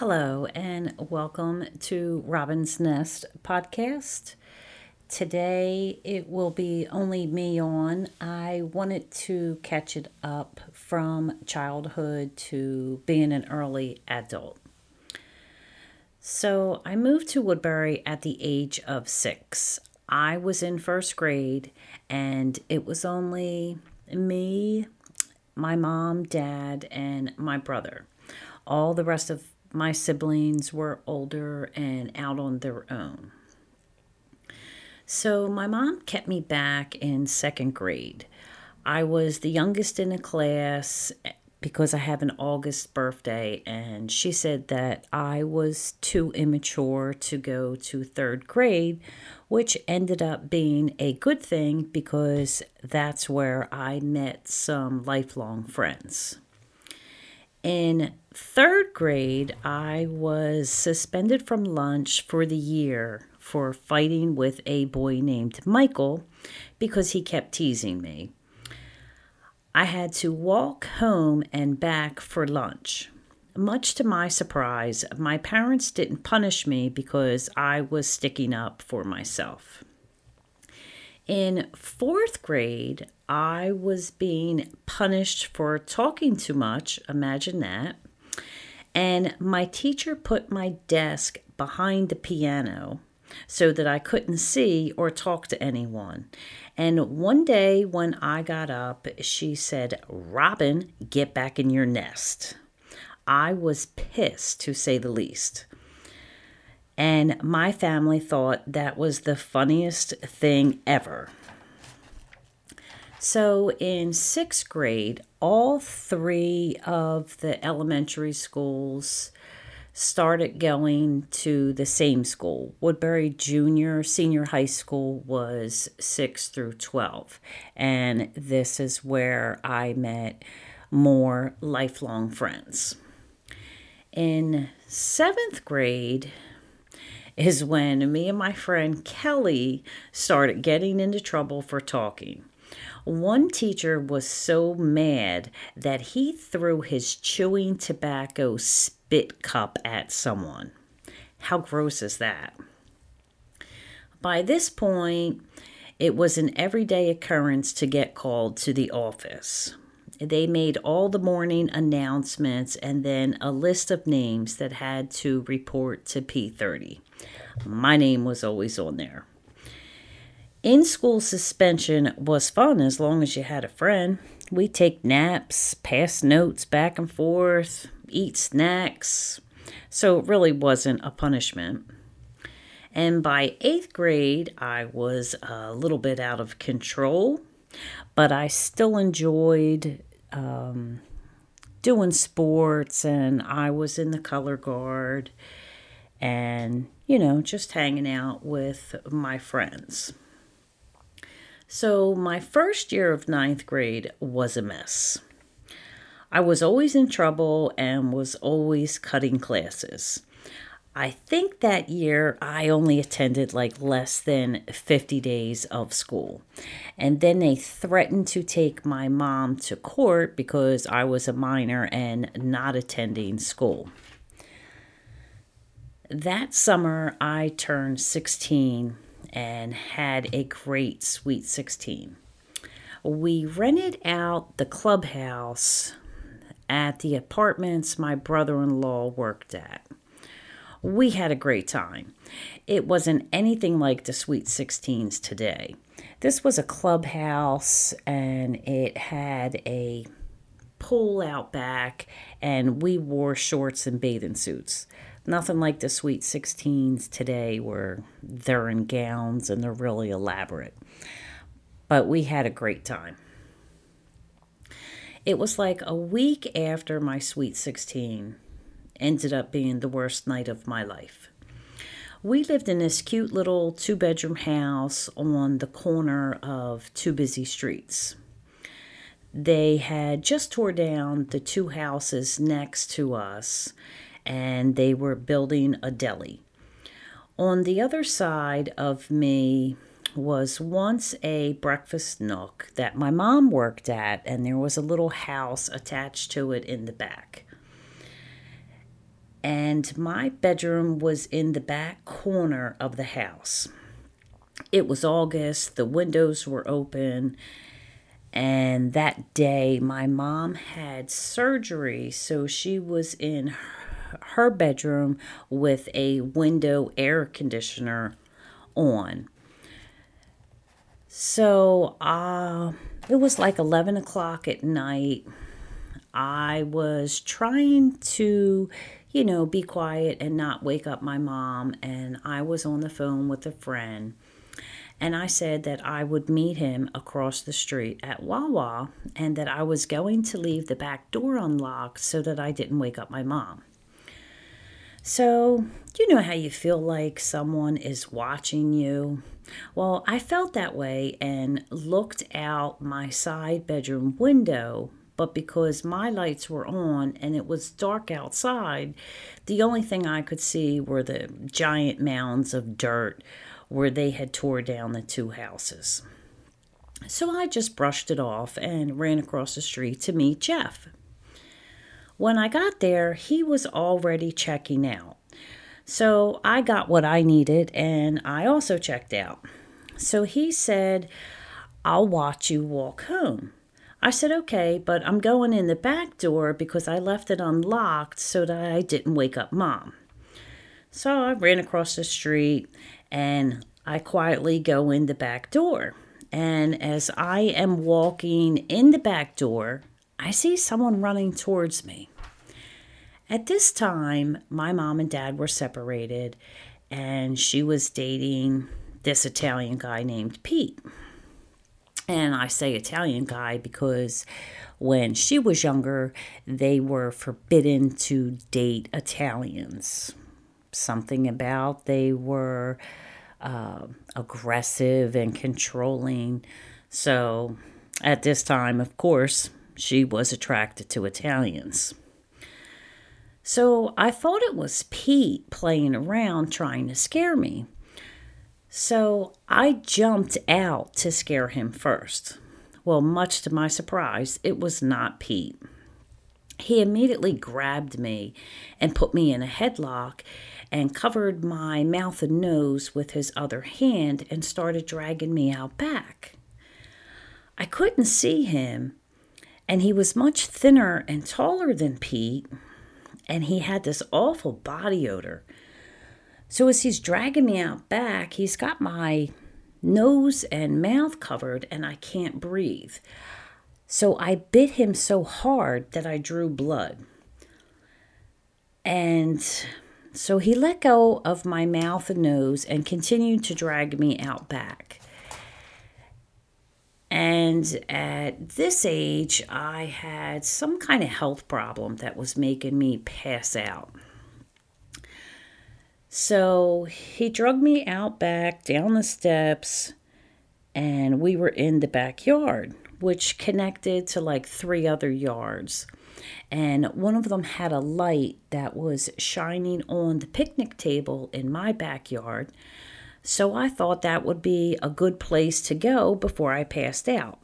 Hello, and welcome to Robin's Nest podcast. Today it will be only me on. I wanted to catch it up from childhood to being an early adult. So I moved to Woodbury at the age of six. I was in first grade, and it was only me, my mom, dad, and my brother. All the rest of my siblings were older and out on their own. So my mom kept me back in second grade. I was the youngest in the class eh, because I have an August birthday, and she said that I was too immature to go to third grade, which ended up being a good thing because that's where I met some lifelong friends. In third grade, I was suspended from lunch for the year for fighting with a boy named Michael because he kept teasing me. I had to walk home and back for lunch. Much to my surprise, my parents didn't punish me because I was sticking up for myself. In fourth grade, I was being punished for talking too much. Imagine that. And my teacher put my desk behind the piano so that I couldn't see or talk to anyone. And one day when I got up, she said, Robin, get back in your nest. I was pissed, to say the least. And my family thought that was the funniest thing ever. So in sixth grade, all three of the elementary schools started going to the same school. Woodbury Junior Senior High School was 6 through 12. And this is where I met more lifelong friends. In seventh grade, is when me and my friend Kelly started getting into trouble for talking. One teacher was so mad that he threw his chewing tobacco spit cup at someone. How gross is that? By this point, it was an everyday occurrence to get called to the office. They made all the morning announcements and then a list of names that had to report to P30. My name was always on there. In school suspension was fun as long as you had a friend. We take naps, pass notes back and forth, eat snacks. So it really wasn't a punishment. And by eighth grade, I was a little bit out of control, but I still enjoyed um, doing sports, and I was in the color guard and, you know, just hanging out with my friends. So, my first year of ninth grade was a mess. I was always in trouble and was always cutting classes. I think that year I only attended like less than 50 days of school. And then they threatened to take my mom to court because I was a minor and not attending school. That summer, I turned 16 and had a great Sweet 16. We rented out the clubhouse at the apartments my brother in law worked at. We had a great time. It wasn't anything like the Sweet 16s today. This was a clubhouse and it had a pool out back, and we wore shorts and bathing suits. Nothing like the Sweet 16s today where they're in gowns and they're really elaborate. But we had a great time. It was like a week after my Sweet 16 ended up being the worst night of my life. We lived in this cute little two bedroom house on the corner of two busy streets. They had just tore down the two houses next to us and they were building a deli. On the other side of me was once a breakfast nook that my mom worked at, and there was a little house attached to it in the back. and my bedroom was in the back corner of the house. It was August, the windows were open, and that day my mom had surgery, so she was in her bedroom with a window air conditioner on. So uh, it was like 11 o'clock at night. I was trying to, you know, be quiet and not wake up my mom, and I was on the phone with a friend. And I said that I would meet him across the street at Wawa and that I was going to leave the back door unlocked so that I didn't wake up my mom. So, you know how you feel like someone is watching you? Well, I felt that way and looked out my side bedroom window, but because my lights were on and it was dark outside, the only thing I could see were the giant mounds of dirt where they had tore down the two houses. So I just brushed it off and ran across the street to meet Jeff. When I got there, he was already checking out. So I got what I needed and I also checked out. So he said, I'll watch you walk home. I said, okay, but I'm going in the back door because I left it unlocked so that I didn't wake up mom. So I ran across the street and I quietly go in the back door. And as I am walking in the back door, I see someone running towards me. At this time, my mom and dad were separated, and she was dating this Italian guy named Pete. And I say Italian guy because when she was younger, they were forbidden to date Italians. Something about they were uh, aggressive and controlling. So at this time, of course, she was attracted to Italians. So I thought it was Pete playing around trying to scare me. So I jumped out to scare him first. Well, much to my surprise, it was not Pete. He immediately grabbed me and put me in a headlock and covered my mouth and nose with his other hand and started dragging me out back. I couldn't see him, and he was much thinner and taller than Pete, and he had this awful body odor. So as he's dragging me out back, he's got my nose and mouth covered, and I can't breathe. So I bit him so hard that I drew blood. And so he let go of my mouth and nose and continued to drag me out back. And at this age, I had some kind of health problem that was making me pass out. So he drugged me out back down the steps, and we were in the backyard, which connected to like three other yards and one of them had a light that was shining on the picnic table in my backyard. So I thought that would be a good place to go before I passed out.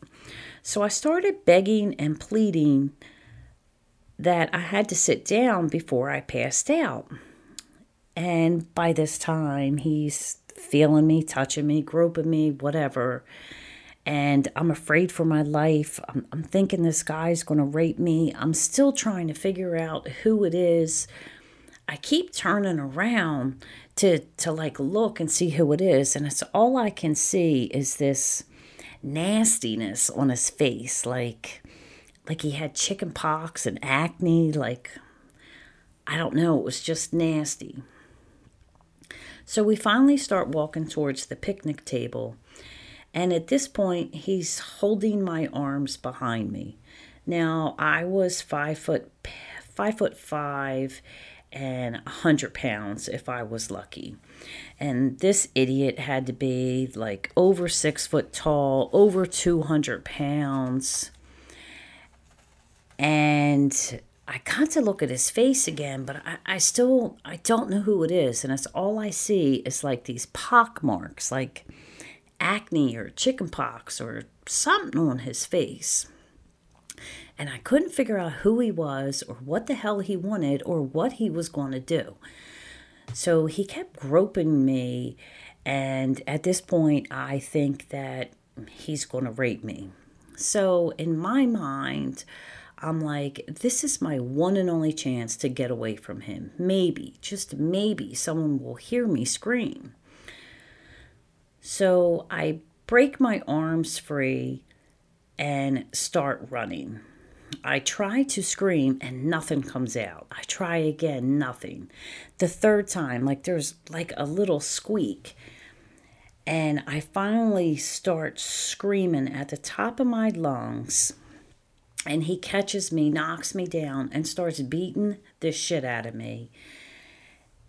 So I started begging and pleading that I had to sit down before I passed out. And by this time, he's feeling me, touching me, groping me, whatever and I'm afraid for my life. I'm, I'm thinking this guy's going to rape me. I'm still trying to figure out who it is. I keep turning around to to like look and see who it is, and it's all I can see is this nastiness on his face, like like he had chicken pox and acne, like I don't know, it was just nasty. So we finally start walking towards the picnic table and at this point, he's holding my arms behind me. Now, I was five foot, five foot five and a hundred pounds if I was lucky. And this idiot had to be like over six foot tall, over 200 pounds. And I got to look at his face again, but I, I still I don't know who it is, and it's all I see is like these pock marks, like acne or chicken pox or something on his face. And I couldn't figure out who he was or what the hell he wanted or what he was going to do. So he kept groping me. And at this point, I think that he's going to rape me. So in my mind, I'm like, this is my one and only chance to get away from him. Maybe, just maybe, someone will hear me scream. So I break my arms free and start running. I try to scream and nothing comes out. I try again, nothing. The third time, like there's like a little squeak. And I finally start screaming at the top of my lungs. And he catches me, knocks me down, and starts beating the shit out of me.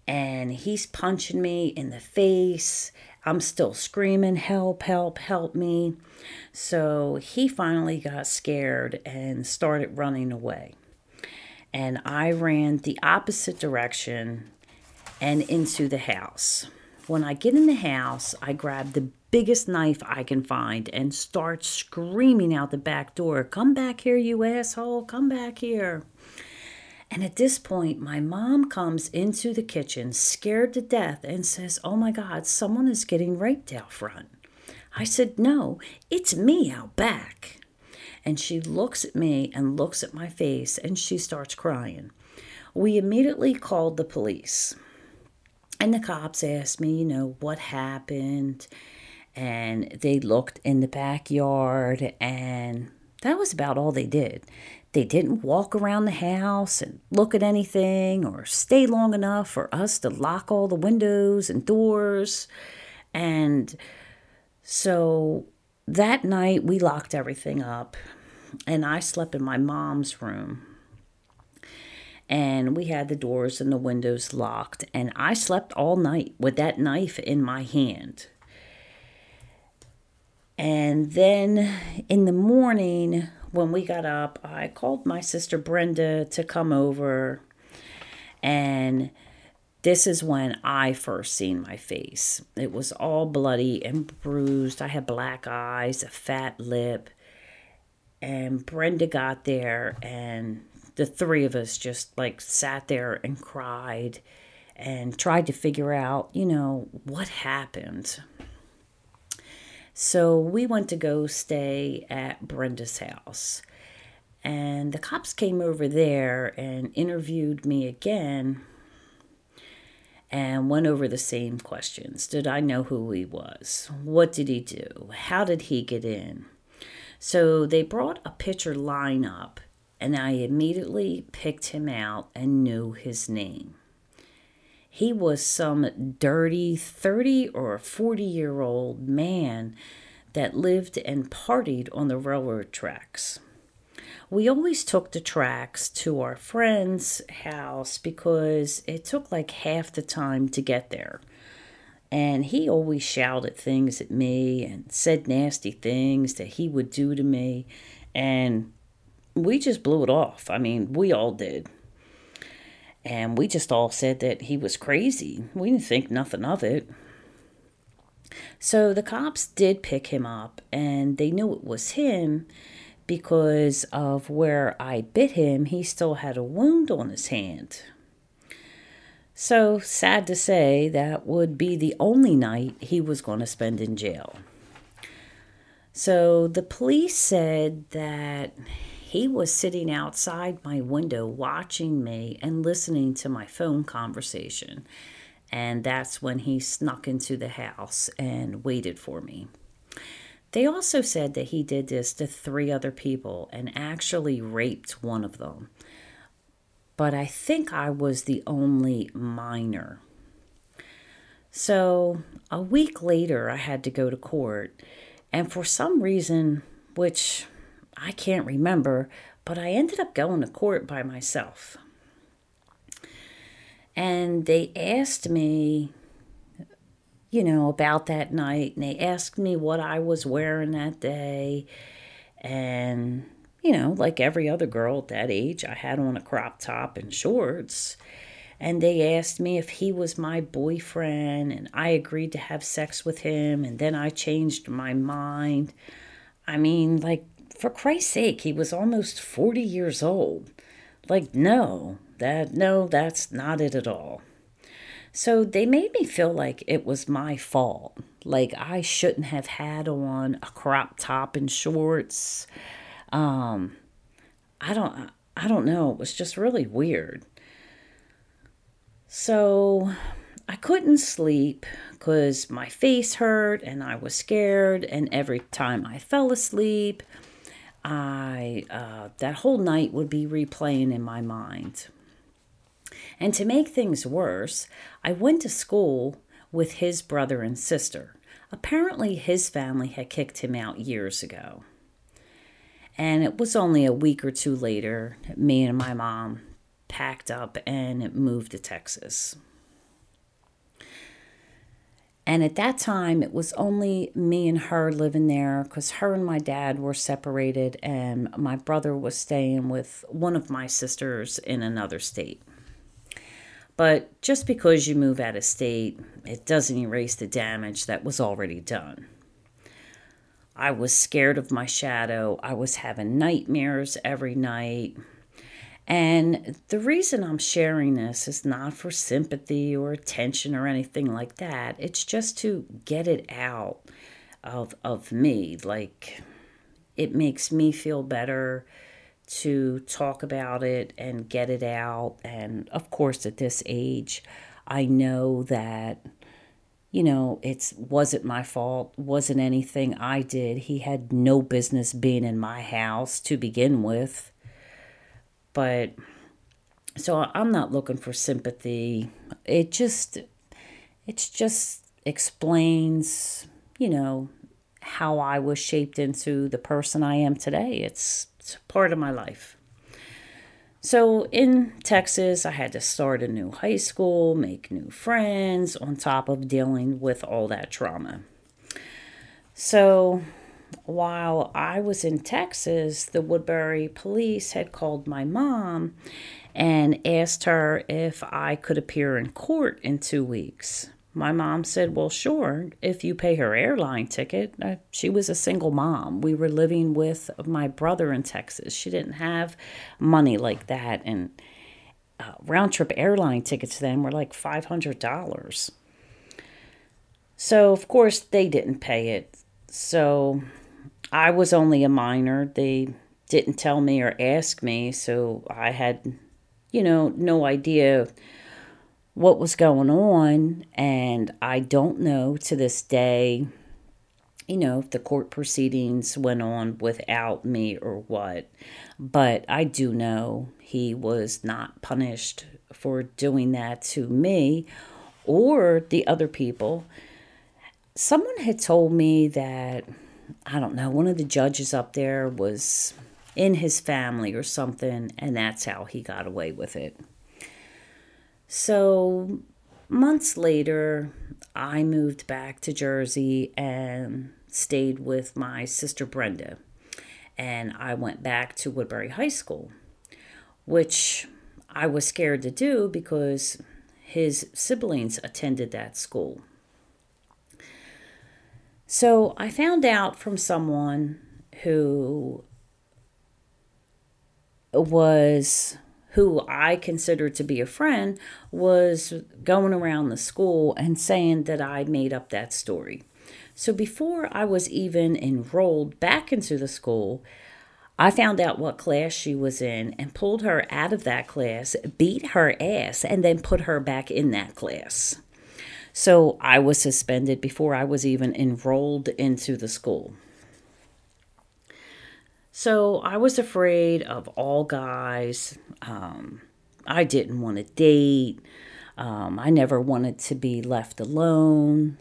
And he's punching me in the face. I'm still screaming, help, help, help me. So he finally got scared and started running away. And I ran the opposite direction and into the house. When I get in the house, I grab the biggest knife I can find and start screaming out the back door, Come back here, you asshole, come back here. And at this point, my mom comes into the kitchen, scared to death, and says, Oh my God, someone is getting raped out front. I said, No, it's me out back. And she looks at me and looks at my face and she starts crying. We immediately called the police. And the cops asked me, you know, what happened. And they looked in the backyard, and that was about all they did. They didn't walk around the house and look at anything or stay long enough for us to lock all the windows and doors. And so that night we locked everything up, and I slept in my mom's room and we had the doors and the windows locked and i slept all night with that knife in my hand and then in the morning when we got up i called my sister brenda to come over. And this is when i first seen my face. It was all bloody and bruised. I had black eyes a fat lip. And brenda got there and the three of us just like sat there and cried and tried to figure out, you know, what happened. So we went to go stay at Brenda's house. And the cops came over there and interviewed me again and went over the same questions. Did I know who he was? What did he do? How did he get in? So they brought a picture lineup and I immediately picked him out and knew his name. He was some dirty 30 or 40 year old man that lived and partied on the railroad tracks. We always took the tracks to our friend's house because it took like half the time to get there. And he always shouted things at me and said nasty things that he would do to me. And we just blew it off. I mean, we all did. And we just all said that he was crazy. We didn't think nothing of it. So the cops did pick him up, and they knew it was him because of where I bit him, he still had a wound on his hand. So, sad to say, that would be the only night he was going to spend in jail. So, the police said that he was sitting outside my window watching me and listening to my phone conversation. And that's when he snuck into the house and waited for me. They also said that he did this to three other people and actually raped one of them. But I think I was the only minor. So a week later, I had to go to court. And for some reason, which I can't remember, but I ended up going to court by myself. And they asked me, you know, about that night, and they asked me what I was wearing that day. And, you know, like every other girl at that age, I had on a crop top and shorts. And they asked me if he was my boyfriend, and I agreed to have sex with him, and then I changed my mind. I mean, like for Christ's sake, he was almost 40 years old. Like, no, that, no, that's not it at all. So they made me feel like it was my fault. Like I shouldn't have had on a crop top and shorts. Um, I don't, I don't know. It was just really weird. So I couldn't sleep because my face hurt and I was scared. And every time I fell asleep, I uh, that whole night would be replaying in my mind. And to make things worse, I went to school with his brother and sister. Apparently, his family had kicked him out years ago. And it was only a week or two later, me and my mom packed up and moved to Texas. And at that time, it was only me and her living there because her and my dad were separated, and my brother was staying with one of my sisters in another state. But just because you move out of state, it doesn't erase the damage that was already done. I was scared of my shadow. I was having nightmares every night. And the reason I'm sharing this is not for sympathy or attention or anything like that. It's just to get it out of of me. Like it makes me feel better to talk about it and get it out. And of course, at this age, I know that you know, it's wasn't my fault, wasn't anything I did. He had no business being in my house to begin with. But so I'm not looking for sympathy. It just it's just explains, you know, how I was shaped into the person I am today. It's, it's part of my life. So in Texas, I had to start a new high school, make new friends, on top of dealing with all that trauma. So while I was in Texas, the Woodbury police had called my mom and asked her if I could appear in court in two weeks. My mom said, Well, sure, if you pay her airline ticket. Uh, she was a single mom. We were living with my brother in Texas. She didn't have money like that. And uh, round trip airline tickets then were like $500. So, of course, they didn't pay it. So I was only a minor. They didn't tell me or ask me, so I had, you know, no idea what was going on. And I don't know to this day, you know, if the court proceedings went on without me or what. But I do know he was not punished for doing that to me or the other people. Someone had told me that I don't know, one of the judges up there was in his family or something, and that's how he got away with it. So, months later, I moved back to Jersey and stayed with my sister Brenda. And I went back to Woodbury High School, which I was scared to do because his siblings attended that school. So I found out from someone who was who I considered to be a friend was going around the school and saying that I made up that story. So before I was even enrolled back into the school, I found out what class she was in and pulled her out of that class, beat her ass, and then put her back in that class. So I was suspended before I was even enrolled into the school. So I was afraid of all guys. Um, I didn't want to date. Um, I never wanted to be left alone.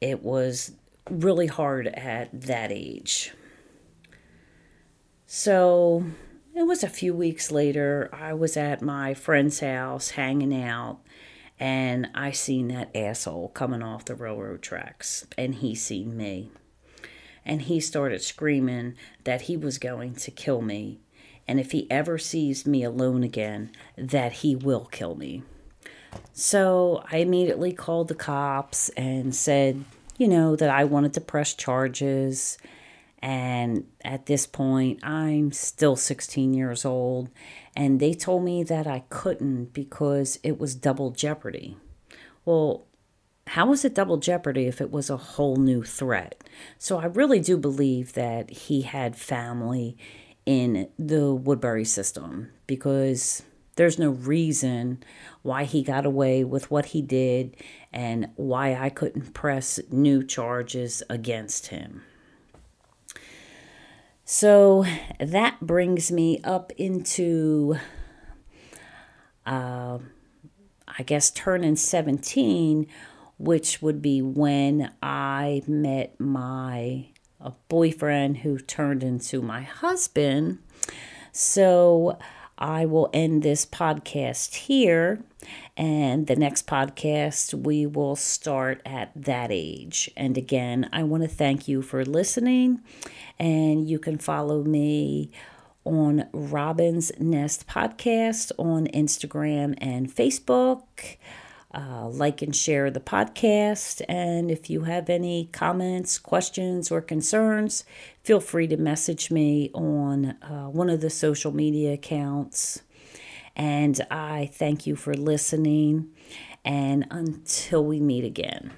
It was really hard at that age. So it was a few weeks later. I was at my friend's house hanging out, and I seen that asshole coming off the railroad tracks, and he seen me. And he started screaming that he was going to kill me, and if he ever sees me alone again, that he will kill me. So I immediately called the cops and said, you know, that I wanted to press charges. And at this point, I'm still 16 years old. And they told me that I couldn't because it was double jeopardy. Well, how was it double jeopardy if it was a whole new threat? So I really do believe that he had family in the Woodbury system because there's no reason why he got away with what he did and why I couldn't press new charges against him. So that brings me up into, uh, I guess, turning 17, which would be when I met my boyfriend who turned into my husband. So I will end this podcast here. And the next podcast, we will start at that age. And again, I want to thank you for listening. And you can follow me on Robin's Nest Podcast on Instagram and Facebook. Uh, like and share the podcast. And if you have any comments, questions, or concerns, feel free to message me on uh, one of the social media accounts. And I thank you for listening. And until we meet again.